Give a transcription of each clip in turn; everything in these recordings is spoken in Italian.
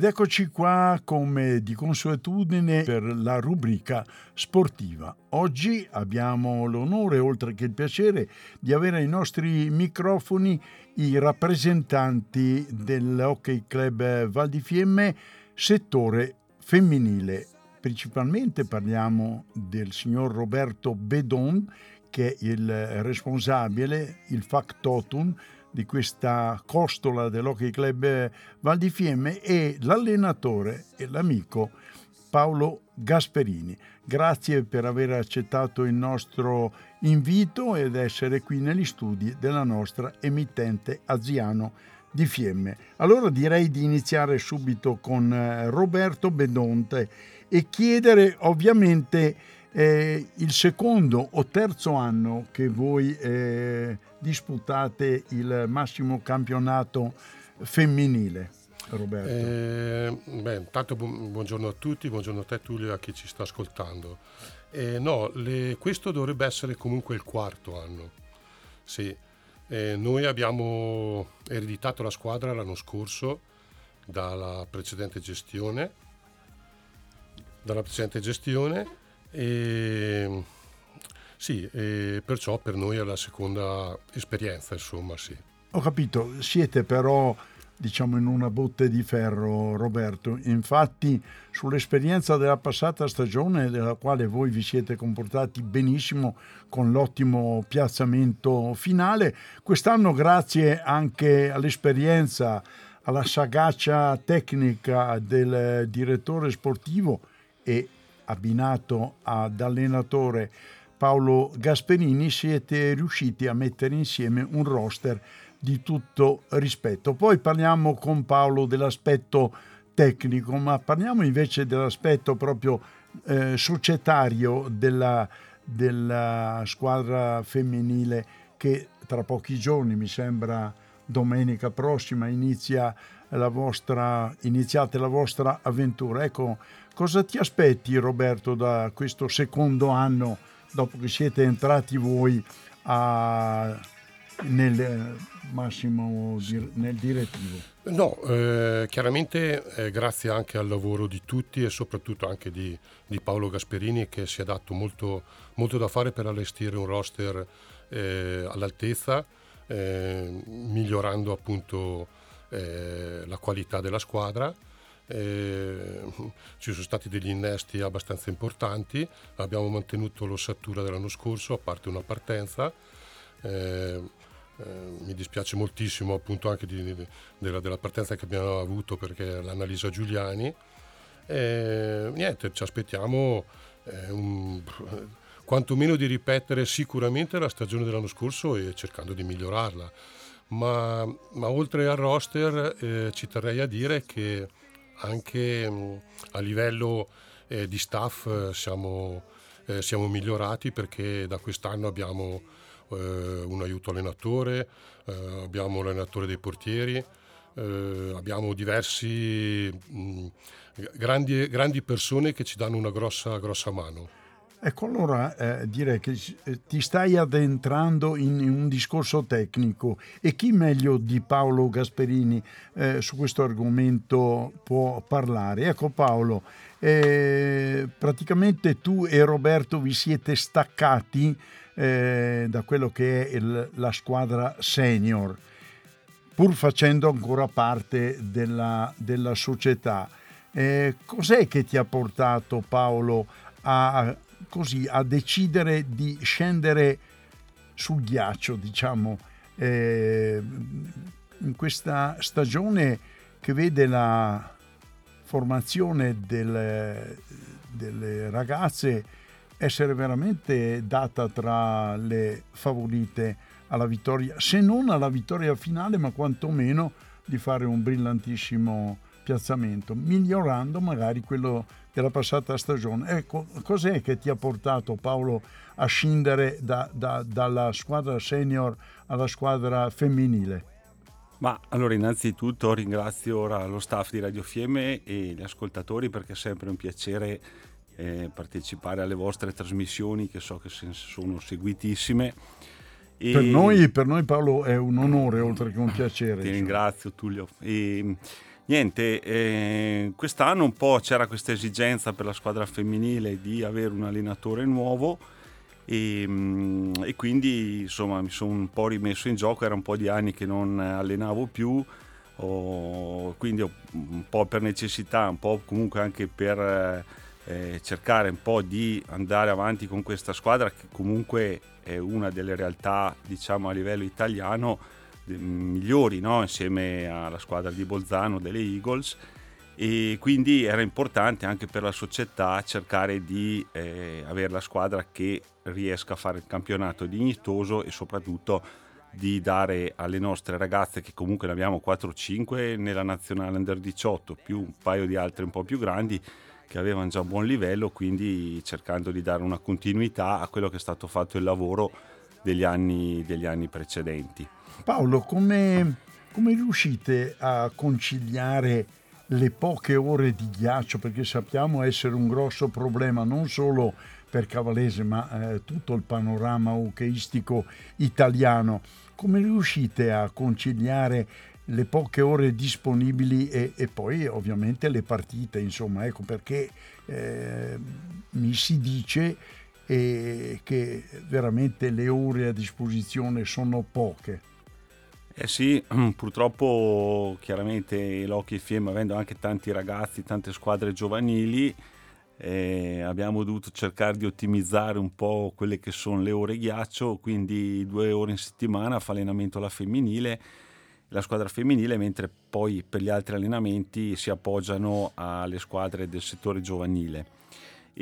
Ed eccoci qua come di consuetudine per la rubrica sportiva. Oggi abbiamo l'onore, oltre che il piacere, di avere ai nostri microfoni i rappresentanti dell'Hockey Club Val di Fiemme, settore femminile. Principalmente parliamo del signor Roberto Bedon, che è il responsabile, il factotum, di questa costola dell'Hockey Club Val di Fiemme e l'allenatore e l'amico Paolo Gasperini. Grazie per aver accettato il nostro invito ed essere qui negli studi della nostra emittente Aziano di Fiemme. Allora direi di iniziare subito con eh, Roberto Bedonte e chiedere ovviamente eh, il secondo o terzo anno che voi eh, disputate il massimo campionato femminile. Roberto. Eh, beh, intanto bu- buongiorno a tutti, buongiorno a te Tullio e a chi ci sta ascoltando. Eh, no, le, questo dovrebbe essere comunque il quarto anno. Sì. Eh, noi abbiamo ereditato la squadra l'anno scorso dalla precedente gestione, dalla precedente gestione e sì, e perciò per noi è la seconda esperienza, insomma, sì. Ho capito, siete però diciamo in una botte di ferro Roberto, infatti sull'esperienza della passata stagione della quale voi vi siete comportati benissimo con l'ottimo piazzamento finale, quest'anno grazie anche all'esperienza, alla sagacia tecnica del direttore sportivo e abbinato ad allenatore Paolo Gasperini siete riusciti a mettere insieme un roster di tutto rispetto. Poi parliamo con Paolo dell'aspetto tecnico, ma parliamo invece dell'aspetto proprio eh, societario della, della squadra femminile che tra pochi giorni, mi sembra domenica prossima, inizia la vostra, iniziate la vostra avventura. Ecco, cosa ti aspetti Roberto da questo secondo anno? dopo che siete entrati voi a, nel eh, massimo nel direttivo? No, eh, chiaramente eh, grazie anche al lavoro di tutti e soprattutto anche di, di Paolo Gasperini che si è dato molto, molto, da fare per allestire un roster eh, all'altezza, eh, migliorando appunto eh, la qualità della squadra eh, ci sono stati degli innesti abbastanza importanti, abbiamo mantenuto l'ossatura dell'anno scorso, a parte una partenza. Eh, eh, mi dispiace moltissimo appunto anche di, di, della, della, partenza che abbiamo avuto perché l'Annalisa Giuliani. niente, ci aspettiamo eh, un, quantomeno di ripetere sicuramente la stagione dell'anno scorso e cercando di migliorarla. Ma, ma oltre al roster eh, ci terrei a dire che anche mm, a livello eh, di staff eh, siamo, eh, siamo, migliorati perché da quest'anno abbiamo eh, un aiuto allenatore, eh, abbiamo l'allenatore dei portieri, eh, abbiamo diversi mh, mm, grandi, grandi, persone che ci danno una grossa, grossa mano. Ecco, allora eh, direi che eh, ti stai addentrando in, in, un discorso tecnico e chi meglio di Paolo Gasperini eh, su questo argomento può parlare? Ecco Paolo, eh, praticamente tu e Roberto vi siete staccati eh, da quello che è il, la squadra senior, pur facendo ancora parte della, della società. Cos'è che ti ha portato Paolo a così a decidere di scendere sul ghiaccio, diciamo, eh, in questa stagione che vede la formazione delle, delle ragazze essere veramente data tra le favorite alla vittoria, se non alla vittoria finale, ma quantomeno di fare un brillantissimo piazzamento, migliorando magari quello della passata stagione. Ecco, cos'è che ti ha portato Paolo a scendere da, da, dalla squadra senior alla squadra femminile? Ma allora innanzitutto ringrazio ora lo staff di Radio Fiemme e gli ascoltatori perché è sempre un piacere eh, partecipare alle vostre trasmissioni che so che sono seguitissime. E per, noi, per, noi, Paolo è un onore oltre che un piacere. Ti ringrazio Tullio. E, niente, eh, quest'anno un po' c'era questa esigenza per la squadra femminile di avere un allenatore nuovo e, mm, e, quindi insomma mi sono un po' rimesso in gioco, era un po' di anni che non allenavo più, ho, quindi un po' per necessità, un po' comunque anche per eh, cercare un po' di andare avanti con questa squadra che comunque è una delle realtà diciamo a livello italiano migliori no? insieme alla squadra di Bolzano delle Eagles e quindi era importante anche per la società cercare di eh, avere la squadra che riesca a fare il campionato dignitoso e soprattutto di dare alle nostre ragazze che comunque ne abbiamo 4-5 nella nazionale under 18 più un paio di altre un po' più grandi che avevano già un buon livello quindi cercando di dare una continuità a quello che è stato fatto il lavoro degli anni, degli anni precedenti. Paolo come, come riuscite a conciliare le poche ore di ghiaccio, perché sappiamo essere un grosso problema non solo per Cavalese, ma eh, tutto il panorama hockeyistico italiano. Come riuscite a conciliare le poche ore disponibili e, e poi ovviamente le partite, insomma, ecco perché eh, mi si dice eh, che veramente le ore a disposizione sono poche. Eh sì, purtroppo chiaramente l'Hockey FM avendo anche tanti ragazzi, tante squadre giovanili, eh, abbiamo dovuto cercare di ottimizzare un po' quelle che sono le ore ghiaccio, quindi due ore in settimana fa allenamento alla femminile, la squadra femminile, mentre poi per gli altri allenamenti si appoggiano alle squadre del settore giovanile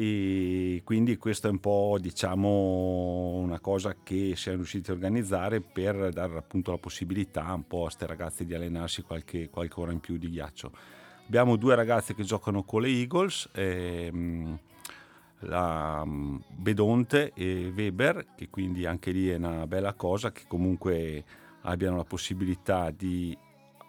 e quindi questa è un po' diciamo una cosa che siamo riusciti a organizzare per dare appunto la possibilità un po' a queste ragazze di allenarsi qualche, qualche ora in più di ghiaccio. Abbiamo due ragazze che giocano con le Eagles, ehm, la mm, Bedonte e Weber, che quindi anche lì è una bella cosa che comunque abbiano la possibilità di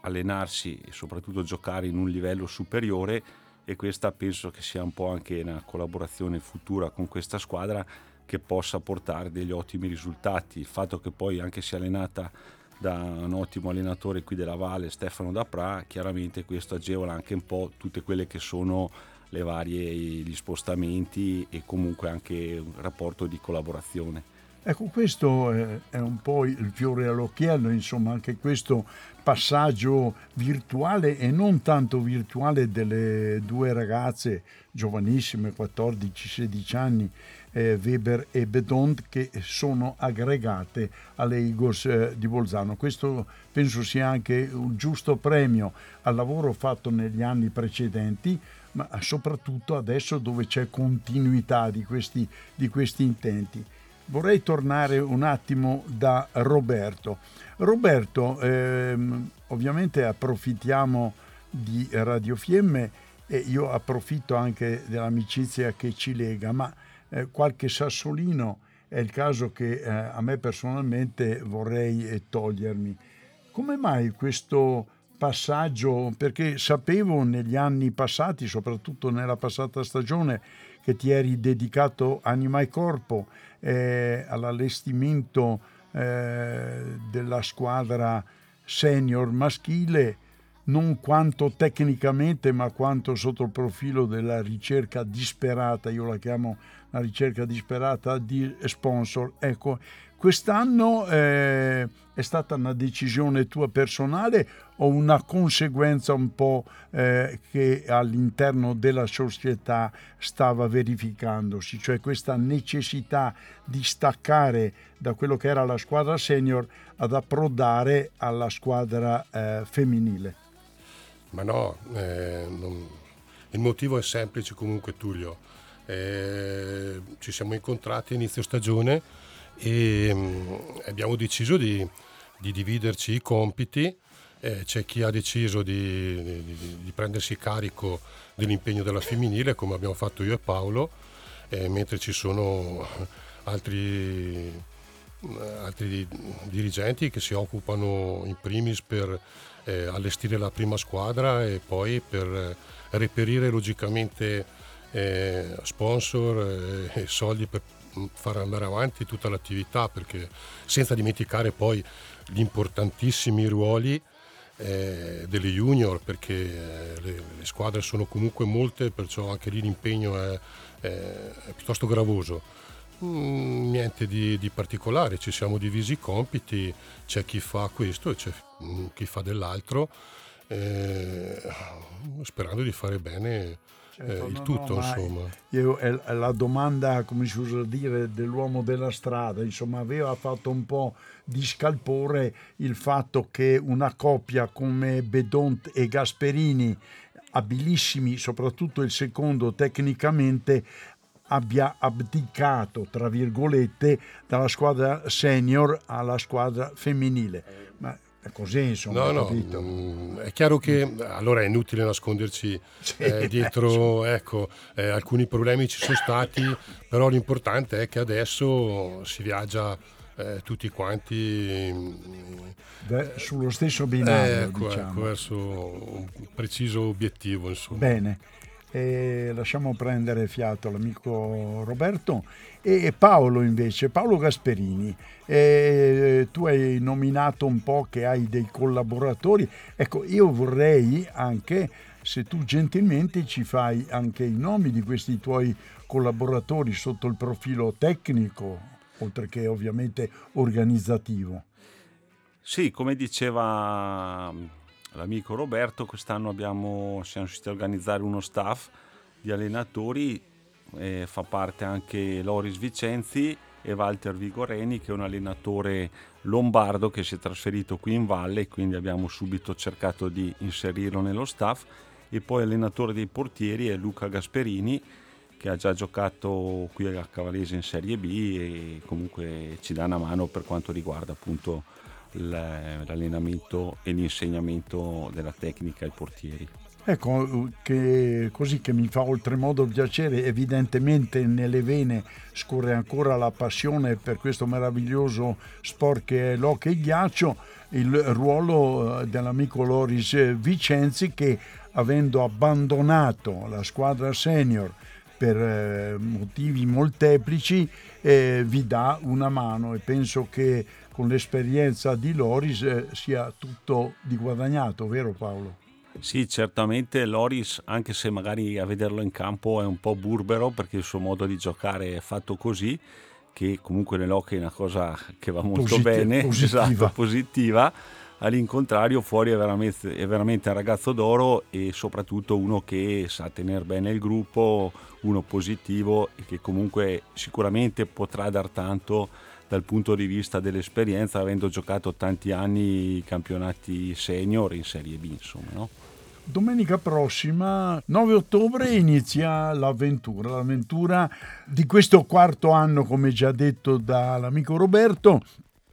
allenarsi e soprattutto giocare in un livello superiore e questa penso che sia un po' anche una collaborazione futura con questa squadra che possa portare degli ottimi risultati. Il fatto che poi anche sia allenata da un ottimo allenatore qui della Valle, Stefano Dapra, chiaramente questo agevola anche un po' tutte quelle che sono le varie gli spostamenti e comunque anche un rapporto di collaborazione. Ecco, questo è, un po' il fiore all'occhiello, insomma, anche questo passaggio virtuale e non tanto virtuale delle due ragazze giovanissime, 14-16 anni, eh, Weber e Bedont, che sono aggregate alle Igos eh, di Bolzano. Questo penso sia anche un giusto premio al lavoro fatto negli anni precedenti, ma soprattutto adesso dove c'è continuità di questi, di questi intenti vorrei tornare un attimo da Roberto. Roberto, ehm, ovviamente approfittiamo di Radio Fiemme e io approfitto anche dell'amicizia che ci lega, ma eh, qualche sassolino è il caso che eh, a me personalmente vorrei eh, togliermi. Come mai questo passaggio? Perché sapevo negli anni passati, soprattutto nella passata stagione, che ti eri dedicato anima e corpo eh, all'allestimento eh, della squadra senior maschile, non quanto tecnicamente, ma quanto sotto il profilo della ricerca disperata, io la chiamo la ricerca disperata di sponsor. Ecco, Quest'anno eh, è stata una decisione tua personale o una conseguenza un po' eh, che all'interno della società stava verificandosi, cioè questa necessità di staccare da quello che era la squadra senior ad approdare alla squadra eh, femminile? Ma no, eh, non... il motivo è semplice comunque Tullio. Eh, ci siamo incontrati a inizio stagione e mm, abbiamo deciso di, di dividerci i compiti eh, c'è chi ha deciso di, di, di, prendersi carico dell'impegno della femminile, come abbiamo fatto io e Paolo, eh, mentre ci sono altri, altri, dirigenti che si occupano in primis per eh, allestire la prima squadra e poi per reperire logicamente eh, sponsor e soldi per far andare avanti tutta l'attività, perché senza dimenticare poi gli importantissimi ruoli eh, delle junior perché eh, le, le, squadre sono comunque molte, perciò anche lì l'impegno è, è, è piuttosto gravoso. Mm, niente di, di, particolare, ci siamo divisi i compiti, c'è chi fa questo e c'è mm, chi fa dell'altro, eh, sperando di fare bene certo, eh, il no, tutto. No, insomma. Io, è la domanda, come si usa dire, dell'uomo della strada, insomma, aveva fatto un po' di scalpore il fatto che una coppia come Bedont e Gasperini, abilissimi, soprattutto il secondo tecnicamente, abbia abdicato, tra virgolette, dalla squadra senior alla squadra femminile. È così, insomma. No, no, mm, è chiaro che allora è inutile nasconderci sì, eh, dietro, ecco, eh, alcuni problemi ci sono stati, però l'importante è che adesso si viaggia eh, tutti quanti Beh, sullo stesso binario, ecco, ecco diciamo. ecco, verso un preciso obiettivo. Insomma. Bene. E lasciamo prendere fiato l'amico Roberto e Paolo invece, Paolo Gasperini, e tu hai nominato un po' che hai dei collaboratori, ecco io vorrei anche se tu gentilmente ci fai anche i nomi di questi tuoi collaboratori sotto il profilo tecnico, oltre che ovviamente organizzativo. Sì, come diceva l'amico Roberto, quest'anno abbiamo, siamo riusciti a organizzare uno staff di allenatori, eh, fa parte anche Loris Vicenzi e Walter Vigoreni che è un allenatore lombardo che si è trasferito qui in valle, quindi abbiamo subito cercato di inserirlo nello staff. E poi allenatore dei portieri è Luca Gasperini che ha già giocato qui a Cavallese in Serie B e comunque ci dà una mano per quanto riguarda appunto l'allenamento e l'insegnamento della tecnica ai portieri. Ecco, che, così che mi fa oltremodo piacere, evidentemente nelle vene scorre ancora la passione per questo meraviglioso sport che è l'hockey ghiaccio, il ruolo eh, dell'amico Loris Vicenzi che avendo abbandonato la squadra senior per eh, motivi molteplici eh, vi dà una mano e penso che con l'esperienza di Loris eh, sia tutto di guadagnato, vero Paolo? Sì, certamente Loris, anche se magari a vederlo in campo è un po' burbero perché il suo modo di giocare è fatto così, che comunque nell'hockey è una cosa che va molto Posit- bene, positiva. Esatto, positiva. All'incontrario, fuori è veramente, è veramente un ragazzo d'oro e soprattutto uno che sa tenere bene il gruppo, uno positivo e che comunque sicuramente potrà dar tanto dal punto di vista dell'esperienza, avendo giocato tanti anni campionati senior in Serie B, insomma, no? Domenica prossima, 9 ottobre, inizia l'avventura, l'avventura di questo quarto anno, come già detto dall'amico Roberto,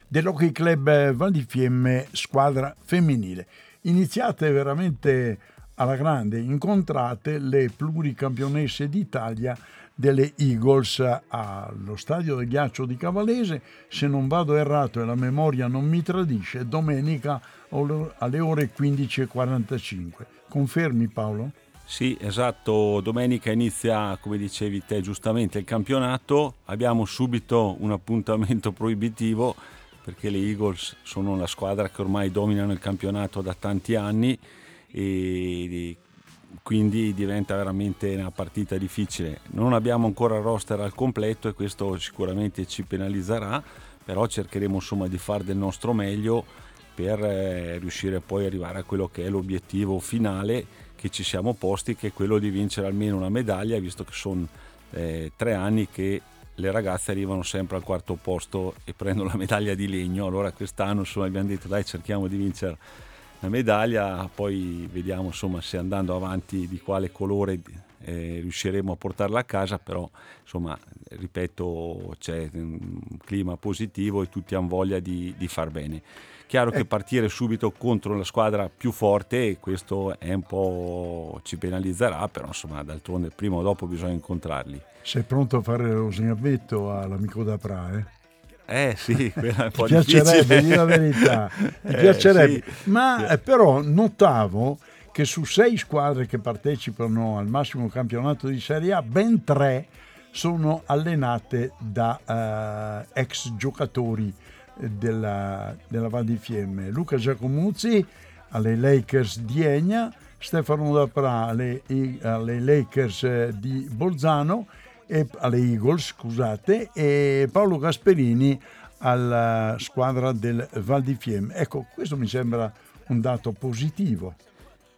dell'Hockey Club Val di Fiemme, squadra femminile. Iniziate veramente alla grande, incontrate le pluricampionesse d'Italia delle Eagles allo stadio del ghiaccio di Cavallese, se non vado errato e la memoria non mi tradisce, domenica alle ore 15.45. Confermi Paolo? Sì, esatto, domenica inizia, come dicevi te giustamente, il campionato, abbiamo subito un appuntamento proibitivo perché le Eagles sono la squadra che ormai dominano il campionato da tanti anni e quindi diventa veramente una partita difficile. Non abbiamo ancora il roster al completo e questo sicuramente ci penalizzerà, però cercheremo insomma di fare del nostro meglio per eh, riuscire poi ad arrivare a quello che è l'obiettivo finale che ci siamo posti, che è quello di vincere almeno una medaglia, visto che sono eh, tre anni che le ragazze arrivano sempre al quarto posto e prendono la medaglia di legno. Allora quest'anno insomma, abbiamo detto dai cerchiamo di vincere la medaglia, poi vediamo insomma se andando avanti di quale colore eh, riusciremo a portarla a casa, però insomma, ripeto, c'è un clima positivo e tutti hanno voglia di, di far bene. Chiaro che partire subito contro la squadra più forte, questo è un po' ci penalizzerà, però insomma d'altronde prima o dopo bisogna incontrarli. Sei pronto a fare lo sgambetto all'amico da Pra, eh? Eh sì, quella è un po' Ti piacerebbe, di la verità, ti Eh, piacerebbe. sì. Ma eh, però notavo che su sei squadre che partecipano al massimo campionato di Serie A, ben tre sono allenate da eh, ex giocatori eh, della, della Val di Fiemme. Luca Giacomuzzi alle Lakers di Egna, Stefano Dapra alle, alle Lakers eh, di Bolzano, e, alle Eagles, scusate, e Paolo Gasperini alla squadra del Val di Fiemme. Ecco, questo mi sembra un dato positivo.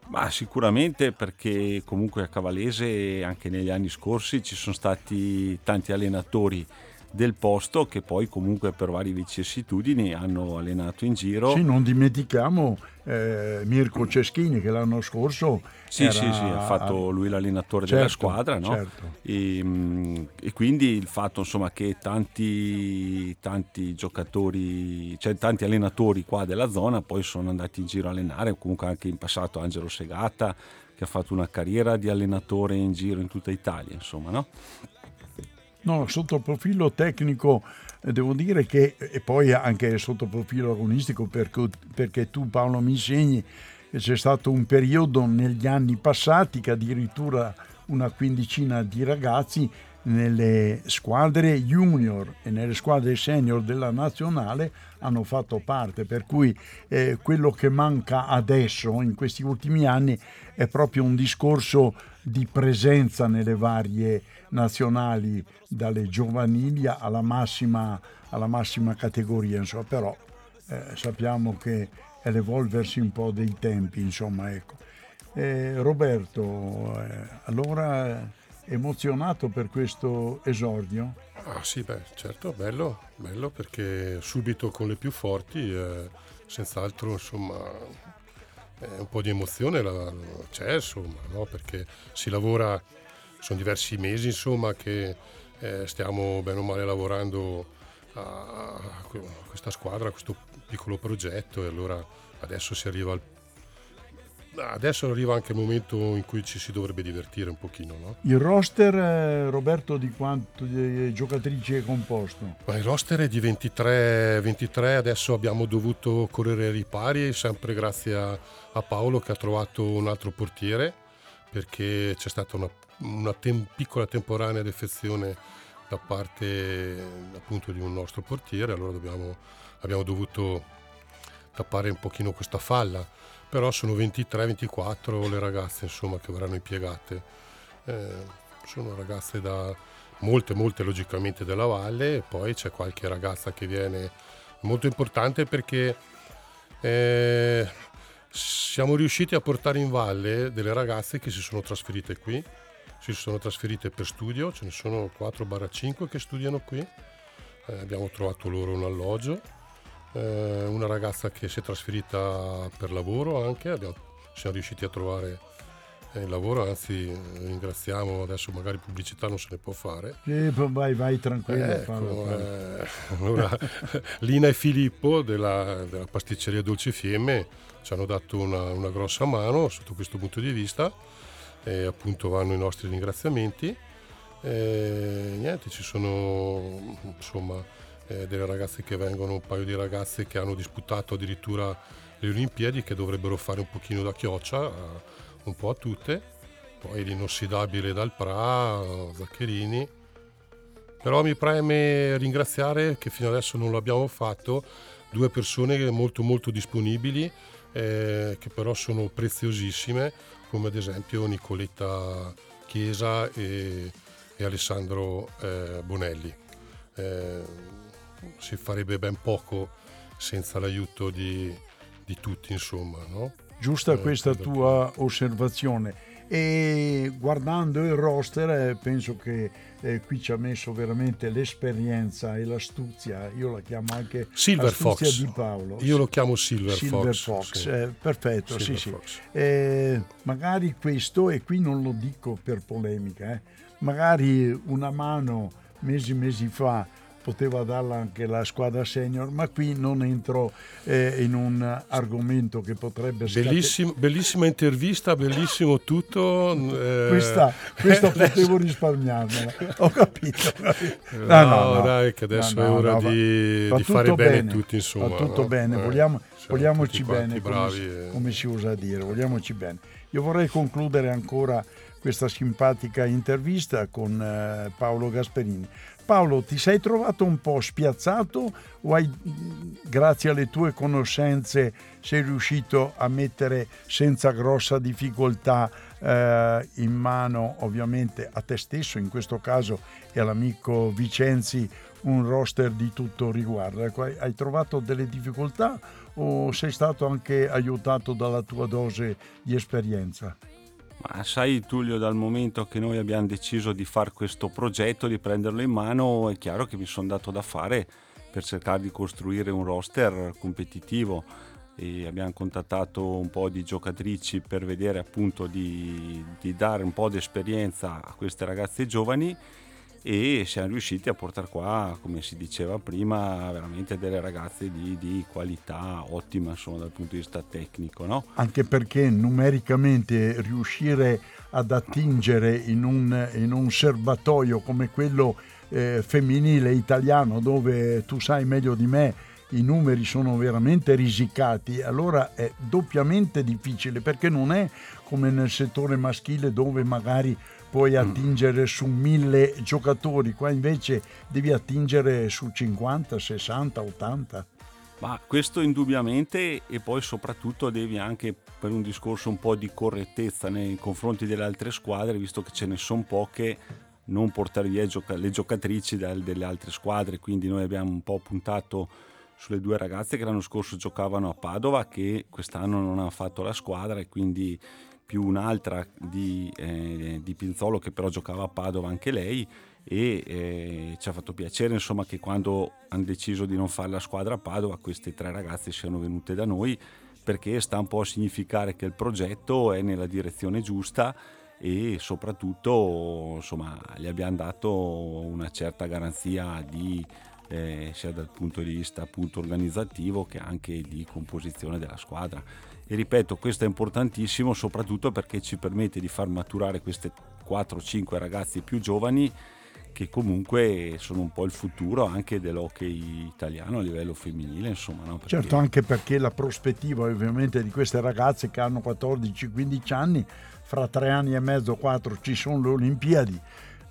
Ma sicuramente perché comunque a Cavalese anche negli anni scorsi ci sono stati tanti allenatori del posto che poi comunque per varie vicissitudini hanno allenato in giro. Sì, non dimentichiamo eh, Mirko Ceschini che l'anno scorso Sì, era- sì, sì, ha fatto lui l'allenatore Certo, della squadra, no? certo. E, mm, e quindi il fatto insomma, che tanti, tanti giocatori, cioè tanti allenatori qua della zona poi sono andati in giro a allenare, comunque anche in passato Angelo Segata che ha fatto una carriera di allenatore in giro in tutta Italia, insomma, no? No, sotto il profilo tecnico eh, devo dire che, e poi anche sotto il profilo agonistico, perché, perché tu Paolo mi insegni che c'è stato un periodo negli anni passati che addirittura una quindicina di ragazzi nelle squadre junior e nelle squadre senior della nazionale hanno fatto parte, per cui eh, quello che manca adesso in questi ultimi anni è proprio un discorso di presenza nelle varie nazionali, dalle giovanili alla massima, alla massima categoria, insomma, però eh, sappiamo che è l'evolversi un po' dei tempi, insomma, ecco. Eh, Roberto, eh, allora eh, emozionato per questo esordio? Ah sì, beh, certo, bello, bello perché subito con le più forti, eh, senz'altro, insomma, eh, un po' di emozione la- c'è, insomma, no? perché si lavora, sono diversi mesi, insomma, che eh, stiamo bene o male lavorando a, questa squadra, a questo piccolo progetto e allora adesso si arriva al... Adesso arriva anche il momento in cui ci si dovrebbe divertire un pochino, no? Il roster, eh, Roberto, di quanto di giocatrici è composto? Ma il roster è di 23, 23, adesso abbiamo dovuto correre ai ripari, sempre grazie a, a Paolo che ha trovato un altro portiere, perché c'è stata una, una tem- piccola temporanea defezione da parte appunto di un nostro portiere, allora dobbiamo- abbiamo dovuto tappare un pochino questa falla, però sono 23-24 le ragazze insomma che verranno impiegate. Eh, sono ragazze da molte, molte logicamente della valle. E poi c'è qualche ragazza che viene molto importante perché eh, siamo riusciti a portare in valle delle ragazze che si sono trasferite qui, si sono trasferite per studio, ce ne sono 4-5 che studiano qui, Eh, abbiamo trovato loro un alloggio, eh, una ragazza che si è trasferita per lavoro anche, abbiamo- siamo riusciti a trovare eh, il lavoro, anzi eh, ringraziamo, adesso magari pubblicità non se ne può fare. Sì, vai, vai tranquillo. Ecco, fallo, fallo. eh, allora, Lina e Filippo della, della pasticceria Dolce Fiemme ci hanno dato una, una grossa mano sotto questo punto di vista e appunto vanno i nostri ringraziamenti. E niente, ci sono insomma eh, delle ragazze che vengono, un paio di ragazze che hanno disputato addirittura le Olimpiadi che dovrebbero fare un pochino da chioccia a- un po' a tutte. Poi l'inossidabile dal Pra, Zaccherini. Però mi preme ringraziare che fino adesso non l'abbiamo fatto, due persone molto molto disponibili eh, che però sono preziosissime, come ad esempio Nicoletta Chiesa e, e Alessandro eh, Bonelli. Eh, si farebbe ben poco senza l'aiuto di, di tutti, insomma. No? Giusta Eh, questa tua osservazione. e guardando il roster eh, penso che eh, qui ci ha messo veramente l'esperienza e l'astuzia, io la chiamo anche Silver Fox di Paolo. Io lo chiamo Silver, Silver Fox. Fox sì. eh, perfetto, Silver sì, Fox. sì. Eh, magari questo, e qui non lo dico per polemica, eh, magari una mano mesi mesi fa poteva darla anche la squadra senior, ma qui non entro eh, in un argomento che potrebbe Bellissim, bellissima intervista, bellissimo tutto. Eh... Questa, questa potevo risparmiarmela, ho capito. No, no, no, dai, che adesso no, è ora di, di fare bene, bene tutti, insomma. Va tutto bene, Vogliamo, vogliamoci bene, come, come si usa dire, vogliamoci bene. Io vorrei concludere ancora questa simpatica intervista con eh, Paolo Gasperini. Paolo, ti sei trovato un po' spiazzato o hai, grazie alle tue conoscenze, sei riuscito a mettere senza grossa difficoltà eh, in mano, ovviamente a te stesso, in questo caso, e all'amico Vicenzi, un roster di tutto riguardo? Ecco, hai, hai trovato delle difficoltà o sei stato anche aiutato dalla tua dose di esperienza? Ma sai Tullio, dal momento che noi abbiamo deciso di fare questo progetto, di prenderlo in mano, è chiaro che mi sono dato da fare per cercare di costruire un roster competitivo. E abbiamo contattato un po' di giocatrici per vedere appunto di, di dare un po' di esperienza a queste ragazze giovani e siamo riusciti a portare qua, come si diceva prima, veramente delle ragazze di, di qualità ottima insomma, dal punto di vista tecnico. No? Anche perché numericamente riuscire ad attingere in un, in un serbatoio come quello eh, femminile italiano dove tu sai meglio di me i numeri sono veramente risicati, allora è doppiamente difficile perché non è come nel settore maschile dove magari puoi mm. attingere su mille giocatori, qua invece devi attingere su 50, 60, 80. Ma questo indubbiamente e poi soprattutto devi anche per un discorso un po' di correttezza nei confronti delle altre squadre, visto che ce ne sono poche, non portare via le giocatrici dalle altre squadre, quindi noi abbiamo un po' puntato sulle due ragazze che l'anno scorso giocavano a Padova che quest'anno non hanno fatto la squadra e quindi più un'altra di, eh, di Pinzolo che però giocava a Padova anche lei e eh, ci ha fatto piacere insomma che quando hanno deciso di non fare la squadra a Padova queste tre ragazze siano venute da noi perché sta un po' a significare che il progetto è nella direzione giusta e soprattutto insomma gli abbiamo dato una certa garanzia di eh, sia dal punto di vista appunto organizzativo che anche di composizione della squadra e ripeto, questo è importantissimo soprattutto perché ci permette di far maturare queste 4-5 ragazzi più giovani che comunque sono un po' il futuro anche dell'hockey italiano a livello femminile, insomma. No? Perché... Certo, anche perché la prospettiva ovviamente di queste ragazze che hanno 14-15 anni, fra tre anni e mezzo, quattro ci sono le Olimpiadi.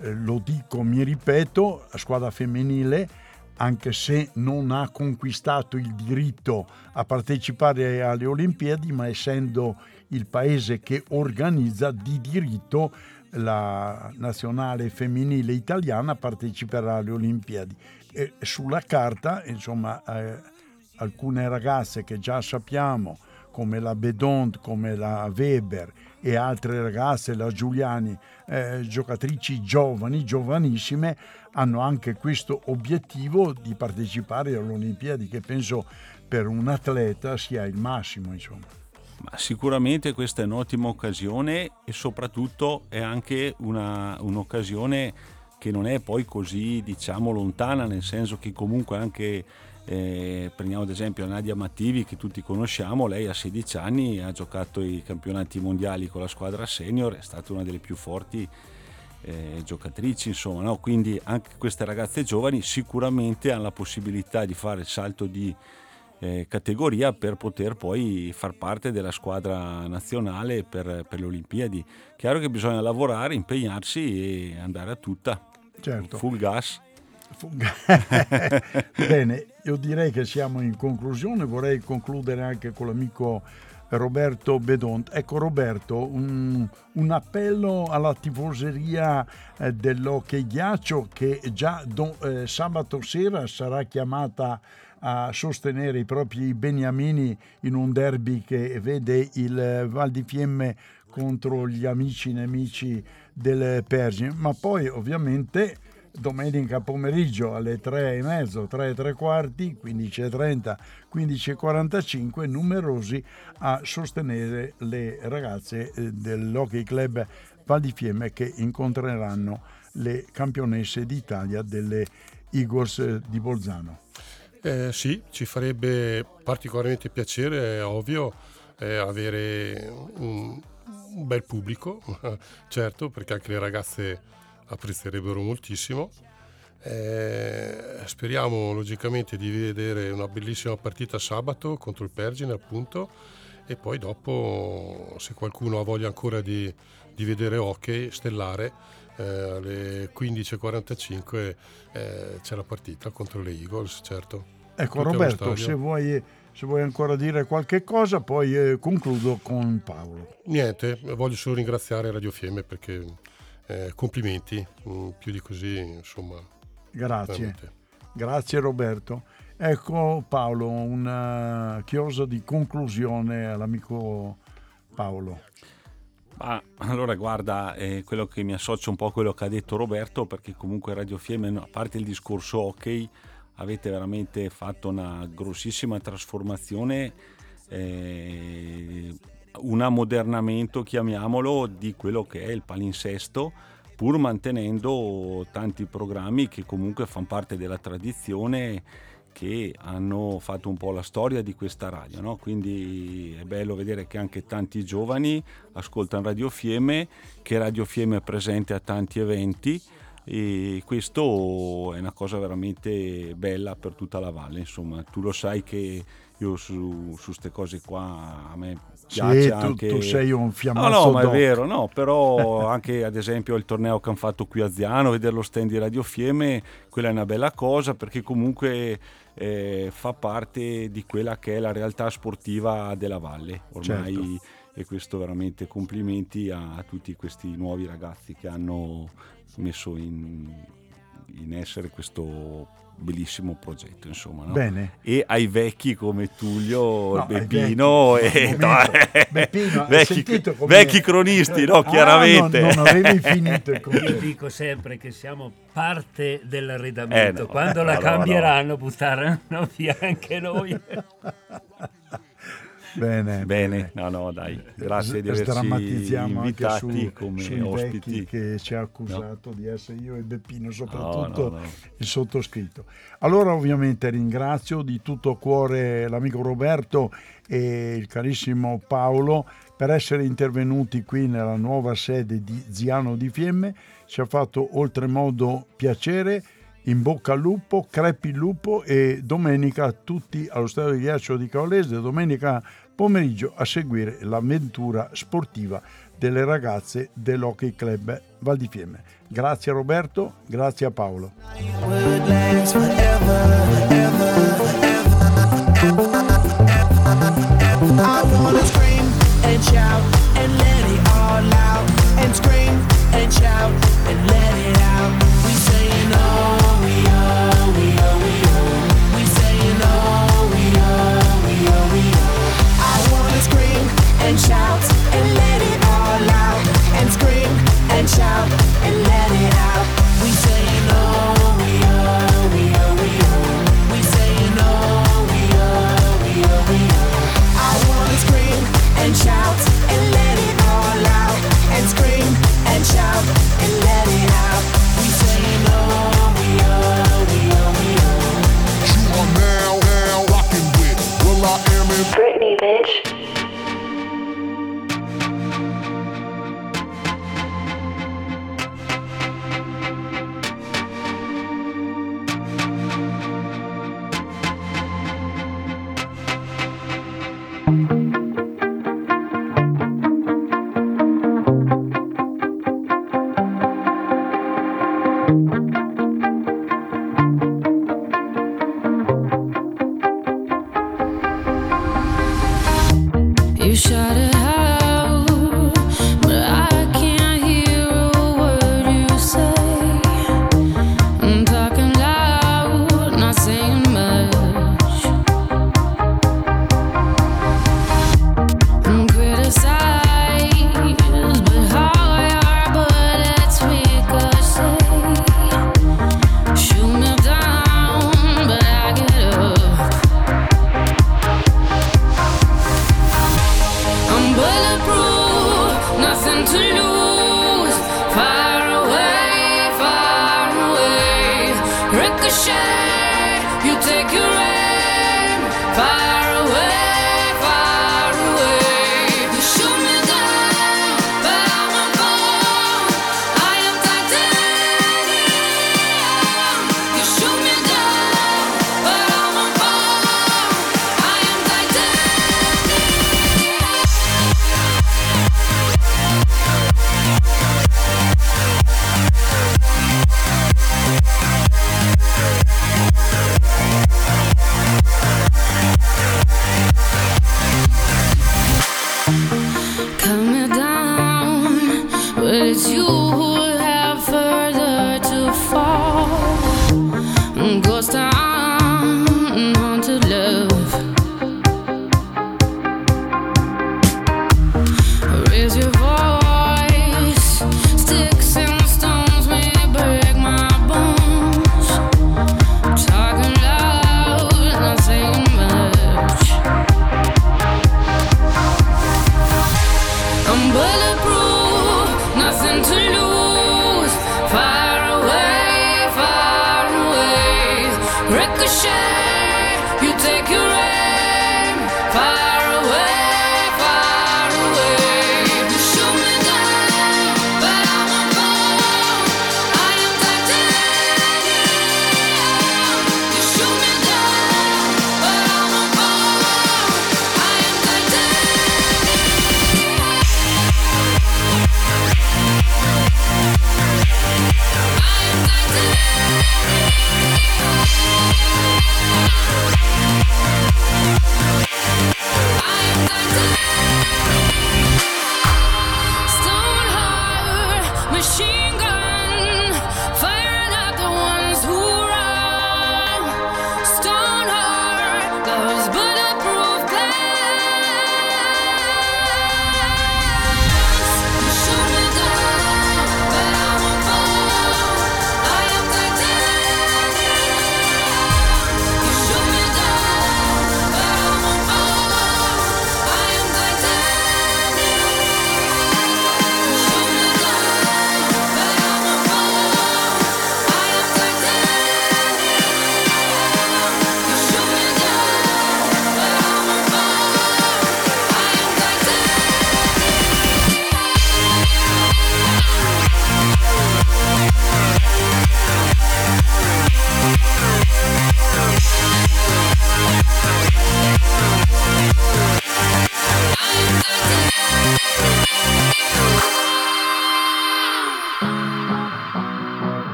Eh, lo dico, mi ripeto, la squadra femminile anche se non ha conquistato il diritto a partecipare alle Olimpiadi, ma essendo il paese che organizza di diritto la nazionale femminile italiana parteciperà alle Olimpiadi. E sulla carta, insomma, eh, alcune ragazze che già sappiamo, come la Bedont, come la Weber e altre ragazze, la Giuliani, eh, giocatrici giovani, giovanissime, hanno anche questo obiettivo di partecipare alle Olimpiadi che penso per un atleta sia il massimo. Insomma. Ma sicuramente questa è un'ottima occasione e soprattutto è anche una, un'occasione che non è poi così diciamo lontana, nel senso che comunque anche eh, prendiamo ad esempio Nadia Mattivi che tutti conosciamo, lei a 16 anni ha giocato i campionati mondiali con la squadra senior, è stata una delle più forti eh, giocatrici, insomma, no? quindi anche queste ragazze giovani sicuramente hanno la possibilità di fare il salto di eh, categoria per poter poi far parte della squadra nazionale per, per, le Olimpiadi. Chiaro che bisogna lavorare, impegnarsi e andare a tutta. Certo. Full gas. Bene, io direi che siamo in conclusione, vorrei concludere anche con l'amico Roberto Bedont. Ecco Roberto, un, un appello alla tifoseria eh, dell'Hockey Ghiaccio che già do, eh, sabato sera sarà chiamata a sostenere i propri beniamini in un derby che vede il Val di Fiemme contro gli amici nemici del Pergine, ma poi ovviamente domenica pomeriggio alle 3 e mezzo, 3 e 3 quarti, 15.30, 15.45, numerosi a sostenere le ragazze eh, dell'Hockey Club Val di Fiemme che incontreranno le campionesse d'Italia delle Igors eh, di Bolzano. Eh, sì, ci farebbe particolarmente piacere, è ovvio, eh, avere un, un, bel pubblico, certo, perché anche le ragazze apprezzerebbero moltissimo. Eh, speriamo logicamente di vedere una bellissima partita sabato contro il Pergine, appunto, e poi dopo, se qualcuno ha voglia ancora di, di vedere hockey stellare, eh, alle 15.45 eh, c'è la partita contro le Eagles, certo. Ecco Roberto, se vuoi, se vuoi, ancora dire qualche cosa, poi eh, concludo con Paolo. Niente, voglio solo ringraziare Radio Fiemme perché eh, complimenti, mm, più di così, insomma. Grazie. Veramente. Grazie Roberto. Ecco Paolo, una chiosa di conclusione all'amico Paolo. Ah, allora guarda, eh, quello che mi associo un po' a quello che ha detto Roberto, perché comunque Radio Fiemme, a parte il discorso hockey, avete veramente fatto una grossissima trasformazione, eh, un ammodernamento, chiamiamolo, di quello che è il palinsesto, pur mantenendo tanti programmi che comunque fanno parte della tradizione che hanno fatto un po' la storia di questa radio, no? quindi è bello vedere che anche tanti giovani ascoltano Radio Fiemme, che Radio Fiemme è presente a tanti eventi e questo è una cosa veramente bella per tutta la valle, insomma tu lo sai che io su queste cose qua a me piace sì, anche... tu, tu sei un fiammazzo no, no, ma doc. è vero, no, però anche ad esempio il torneo che hanno fatto qui a Ziano, vedere lo stand di Radio Fiemme, quella è una bella cosa perché comunque eh, fa parte di quella che è la realtà sportiva della valle ormai certo. e questo veramente complimenti a, a, tutti questi nuovi ragazzi che hanno messo in, in essere questo bellissimo progetto insomma no? Bene. e ai vecchi come Tullio no, Beppino e no, Beppino, vecchi, vecchi, cronisti no chiaramente. ah, non, non avevi finito io dico sempre che siamo parte dell'arredamento eh, quando la cambieranno butteranno via anche noi Bene, bene, no, no, dai, grazie di averci invitati come sui ospiti. che ci ha accusato no. di essere io e Beppino, soprattutto no, no, il sottoscritto. Allora ovviamente ringrazio di tutto cuore l'amico Roberto e il carissimo Paolo per essere intervenuti qui nella nuova sede di Ziano di Fiemme. Ci ha fatto oltremodo piacere in bocca al lupo, crepi il lupo e domenica tutti allo stadio di ghiaccio di Caolese, domenica pomeriggio a seguire l'avventura sportiva delle ragazze dell'Hockey Club Val di Fiemme. Grazie Roberto, grazie a Paolo. and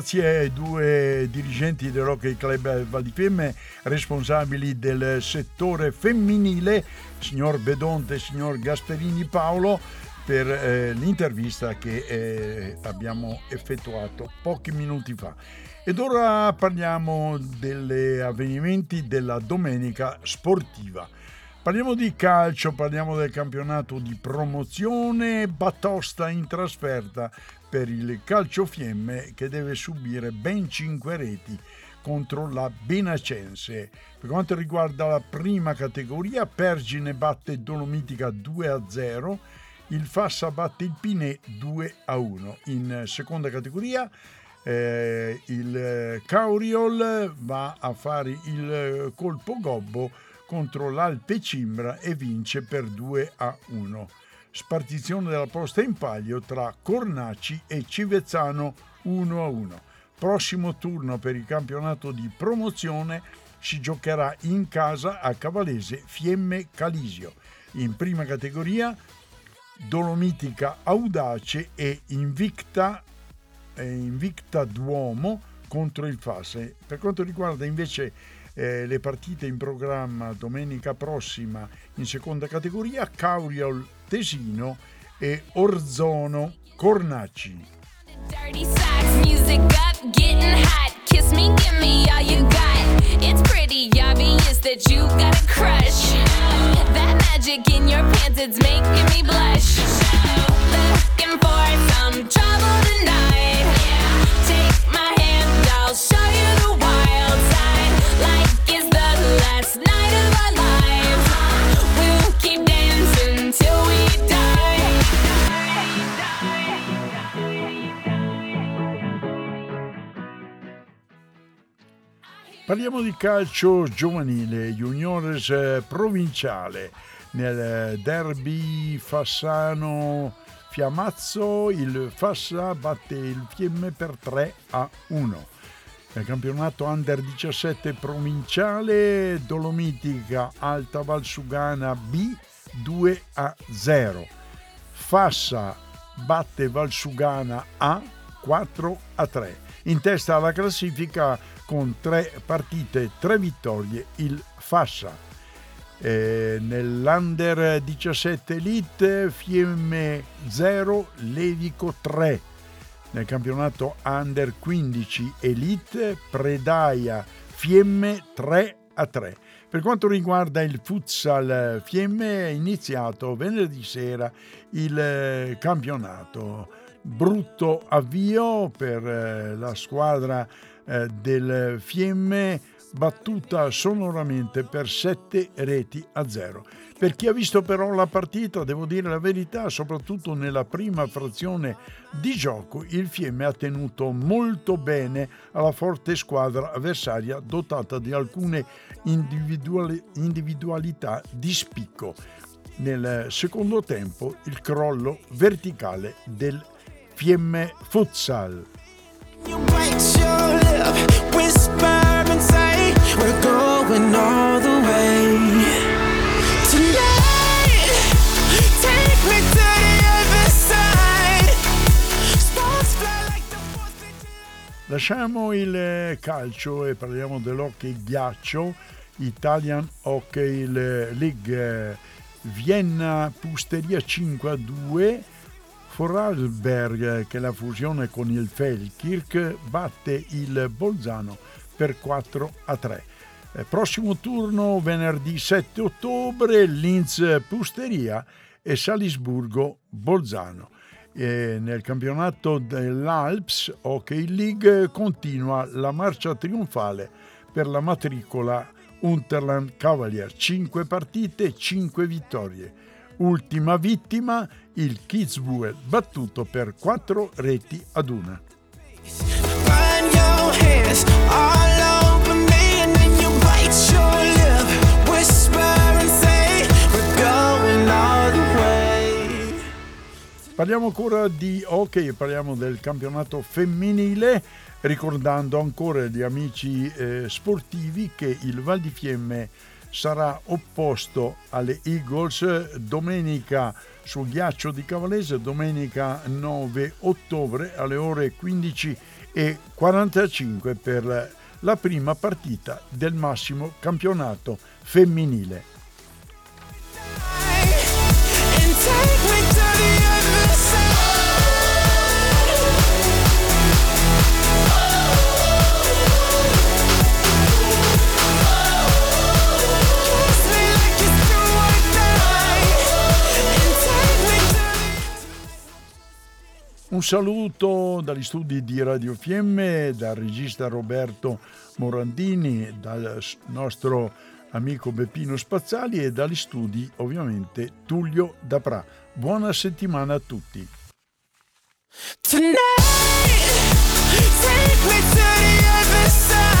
grazie ai due dirigenti dell'Hockey Club Valdifemme responsabili del settore femminile, signor Bedonte e signor Gasperini Paolo, per eh, l'intervista che eh, abbiamo effettuato pochi minuti fa. Ed ora parliamo degli avvenimenti della domenica sportiva. Parliamo di calcio, parliamo del campionato di promozione, Batosta in trasferta per il Calcio Fiemme che deve subire ben 5 reti contro la Benacense. Per quanto riguarda la prima categoria, Pergine batte Dolomitica 2 a 0, il Fassa batte il Pinè 2 a 1. In seconda categoria eh, il Cauriol va a fare il colpo gobbo contro l'Alpe Cimbra e vince per 2 a 1 spartizione della posta in palio tra Cornaci e Civezzano 1-1. Prossimo turno per il campionato di promozione si giocherà in casa a Cavalese Fiemme Calisio. In prima categoria Dolomitica Audace e Invicta, eh, Invicta Duomo contro il Fase. Per quanto riguarda invece eh, le partite in programma domenica prossima in seconda categoria Cauriol Tesino e Orzono Cornacci. Dirty. That magic in your pants, it's making me blush. Parliamo di calcio giovanile, juniores eh, provinciale. Nel eh, derby Fassano Fiamazzo il Fassa batte il Fiemme per 3 a 1. Nel campionato Under 17 provinciale Dolomitica Alta Valsugana B 2 a 0. Fassa batte Valsugana A 4 a 3. In testa alla classifica con tre partite, tre vittorie il Fassa. Eh, nell'Under 17 Elite Fiemme 0, Levico 3. Nel campionato Under 15 Elite Predaia Fiemme 3 a 3. Per quanto riguarda il futsal Fiemme è iniziato venerdì sera il eh, campionato. Brutto avvio per eh, la squadra eh, del Fiemme battuta sonoramente per 7 reti a 0. Per chi ha visto però la partita, devo dire la verità, soprattutto nella prima frazione di gioco, il Fiemme ha tenuto molto bene alla forte squadra avversaria dotata di alcune individuali- individualità di spicco. Nel secondo tempo il crollo verticale del Fiemme Futsal. Lasciamo il eh, calcio e parliamo dell'hockey ghiaccio, Italian Hockey League eh, Vienna Pusteria 5 a 2, Vorarlberg che la fusione con il Felkirk batte il Bolzano per 4 a 3. Eh, Prossimo turno venerdì 7 ottobre Linz Pusteria e Salisburgo Bolzano. Nel campionato dell'Alps Hockey League continua la marcia trionfale per la matricola Unterland Cavalier. 5 partite, 5 vittorie. Ultima vittima il Kitzbühel battuto per 4 reti ad una. Parliamo ancora di hockey, parliamo del campionato femminile, ricordando ancora agli amici eh, sportivi che il Val di Fiemme sarà opposto alle Eagles domenica sul ghiaccio di Cavalese, domenica 9 ottobre alle ore 15 e 45 per la prima partita del massimo campionato femminile. Un saluto dagli studi di Radio Fiemme, dal regista Roberto Morandini, dal nostro amico Beppino Spazzali e dagli studi ovviamente Tullio Dapra. Buona settimana a tutti. Tonight, take me to the other side.